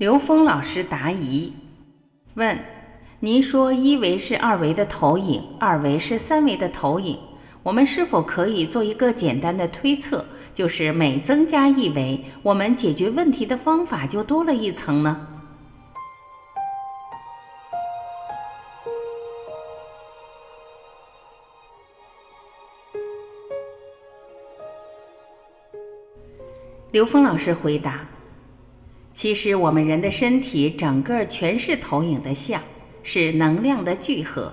刘峰老师答疑问：您说一维是二维的投影，二维是三维的投影，我们是否可以做一个简单的推测，就是每增加一维，我们解决问题的方法就多了一层呢？刘峰老师回答。其实我们人的身体整个全是投影的像，是能量的聚合。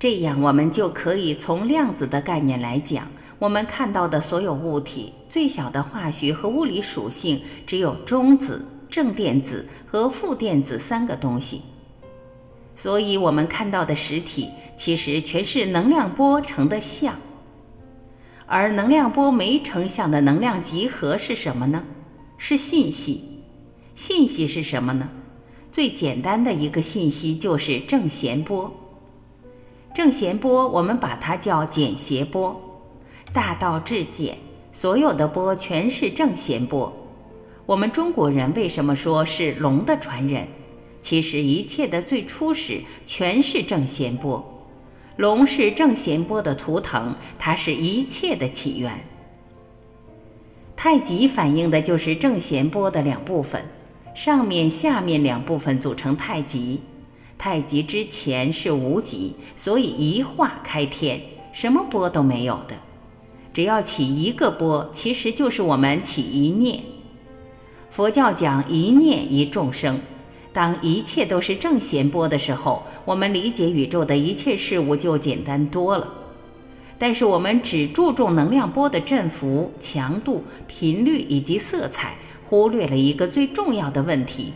这样我们就可以从量子的概念来讲，我们看到的所有物体最小的化学和物理属性只有中子、正电子和负电子三个东西。所以我们看到的实体其实全是能量波成的像。而能量波没成像的能量集合是什么呢？是信息。信息是什么呢？最简单的一个信息就是正弦波。正弦波我们把它叫简谐波，大道至简，所有的波全是正弦波。我们中国人为什么说是龙的传人？其实一切的最初始全是正弦波。龙是正弦波的图腾，它是一切的起源。太极反映的就是正弦波的两部分。上面、下面两部分组成太极，太极之前是无极，所以一化开天，什么波都没有的。只要起一个波，其实就是我们起一念。佛教讲一念一众生，当一切都是正弦波的时候，我们理解宇宙的一切事物就简单多了。但是我们只注重能量波的振幅、强度、频率以及色彩。忽略了一个最重要的问题：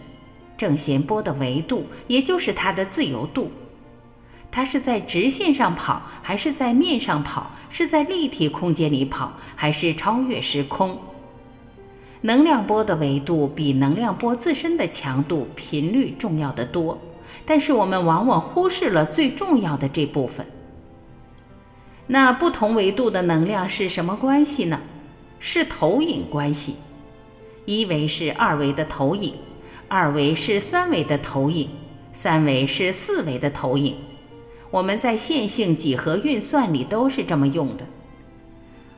正弦波的维度，也就是它的自由度。它是在直线上跑，还是在面上跑？是在立体空间里跑，还是超越时空？能量波的维度比能量波自身的强度、频率重要的多，但是我们往往忽视了最重要的这部分。那不同维度的能量是什么关系呢？是投影关系。一维是二维的投影，二维是三维的投影，三维是四维的投影。我们在线性几何运算里都是这么用的。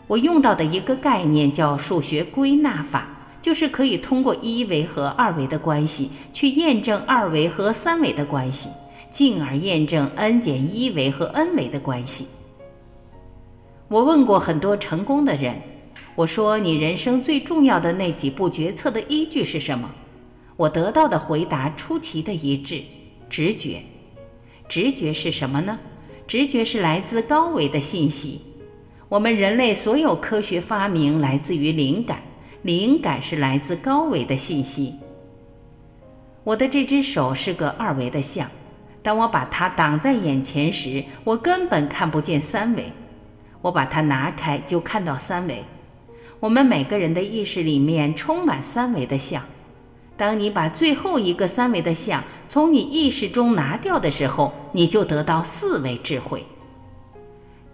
我用到的一个概念叫数学归纳法，就是可以通过一维和二维的关系去验证二维和三维的关系，进而验证 n 减一维和 n 维的关系。我问过很多成功的人。我说：“你人生最重要的那几步决策的依据是什么？”我得到的回答出奇的一致：直觉。直觉是什么呢？直觉是来自高维的信息。我们人类所有科学发明来自于灵感，灵感是来自高维的信息。我的这只手是个二维的像，当我把它挡在眼前时，我根本看不见三维；我把它拿开，就看到三维。我们每个人的意识里面充满三维的像，当你把最后一个三维的像从你意识中拿掉的时候，你就得到四维智慧。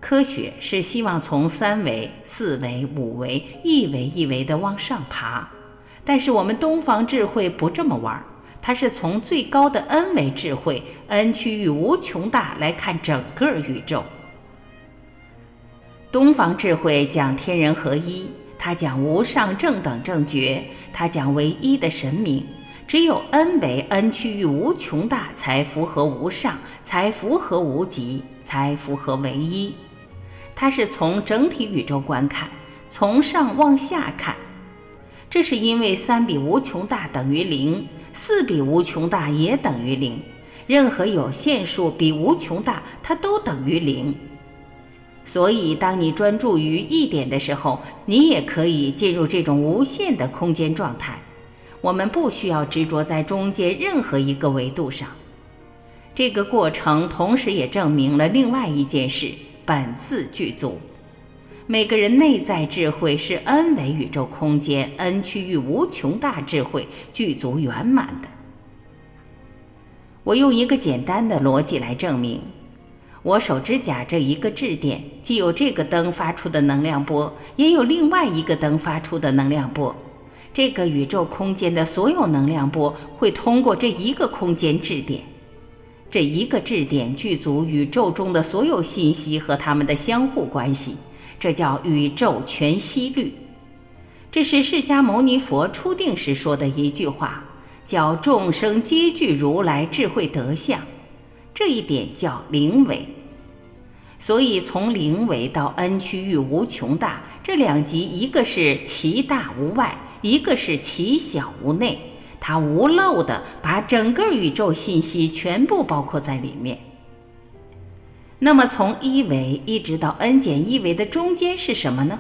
科学是希望从三维、四维、五维一维一维的往上爬，但是我们东方智慧不这么玩，它是从最高的 n 维智慧，n 区域无穷大来看整个宇宙。东方智慧讲天人合一。他讲无上正等正觉，他讲唯一的神明，只有 n 为 n 趋于无穷大，才符合无上，才符合无极，才符合唯一。他是从整体宇宙观看，从上往下看，这是因为三比无穷大等于零，四比无穷大也等于零，任何有限数比无穷大，它都等于零。所以，当你专注于一点的时候，你也可以进入这种无限的空间状态。我们不需要执着在中间任何一个维度上。这个过程同时也证明了另外一件事：本自具足。每个人内在智慧是 n 维宇宙空间 n 区域无穷大智慧具足圆满的。我用一个简单的逻辑来证明。我手指甲这一个质点，既有这个灯发出的能量波，也有另外一个灯发出的能量波。这个宇宙空间的所有能量波会通过这一个空间质点，这一个质点具足宇宙中的所有信息和它们的相互关系，这叫宇宙全息律。这是释迦牟尼佛初定时说的一句话，叫众生皆具如来智慧德相，这一点叫灵为。所以从灵为到 n 区域无穷大，这两极一个是其大无外。一个是其小无内，它无漏的把整个宇宙信息全部包括在里面。那么从一维一直到 n 减一维的中间是什么呢？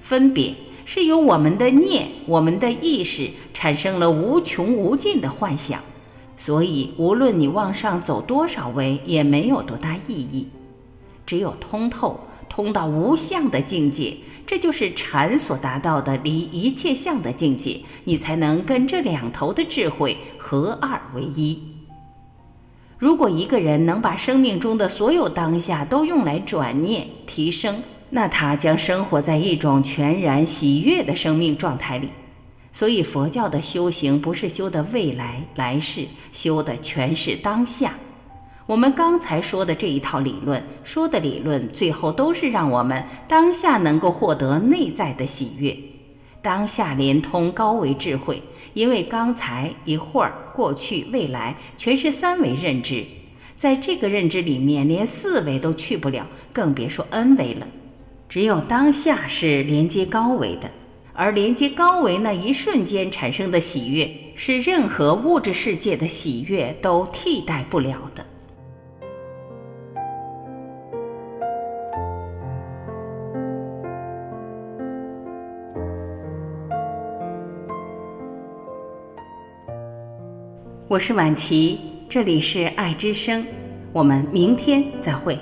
分别是由我们的念、我们的意识产生了无穷无尽的幻想，所以无论你往上走多少维，也没有多大意义。只有通透，通到无相的境界。这就是禅所达到的离一切相的境界，你才能跟这两头的智慧合二为一。如果一个人能把生命中的所有当下都用来转念提升，那他将生活在一种全然喜悦的生命状态里。所以佛教的修行不是修的未来来世，修的全是当下。我们刚才说的这一套理论，说的理论，最后都是让我们当下能够获得内在的喜悦，当下连通高维智慧。因为刚才一会儿、过去、未来，全是三维认知，在这个认知里面，连四维都去不了，更别说 n 维了。只有当下是连接高维的，而连接高维那一瞬间产生的喜悦，是任何物质世界的喜悦都替代不了的。我是晚琪，这里是爱之声，我们明天再会。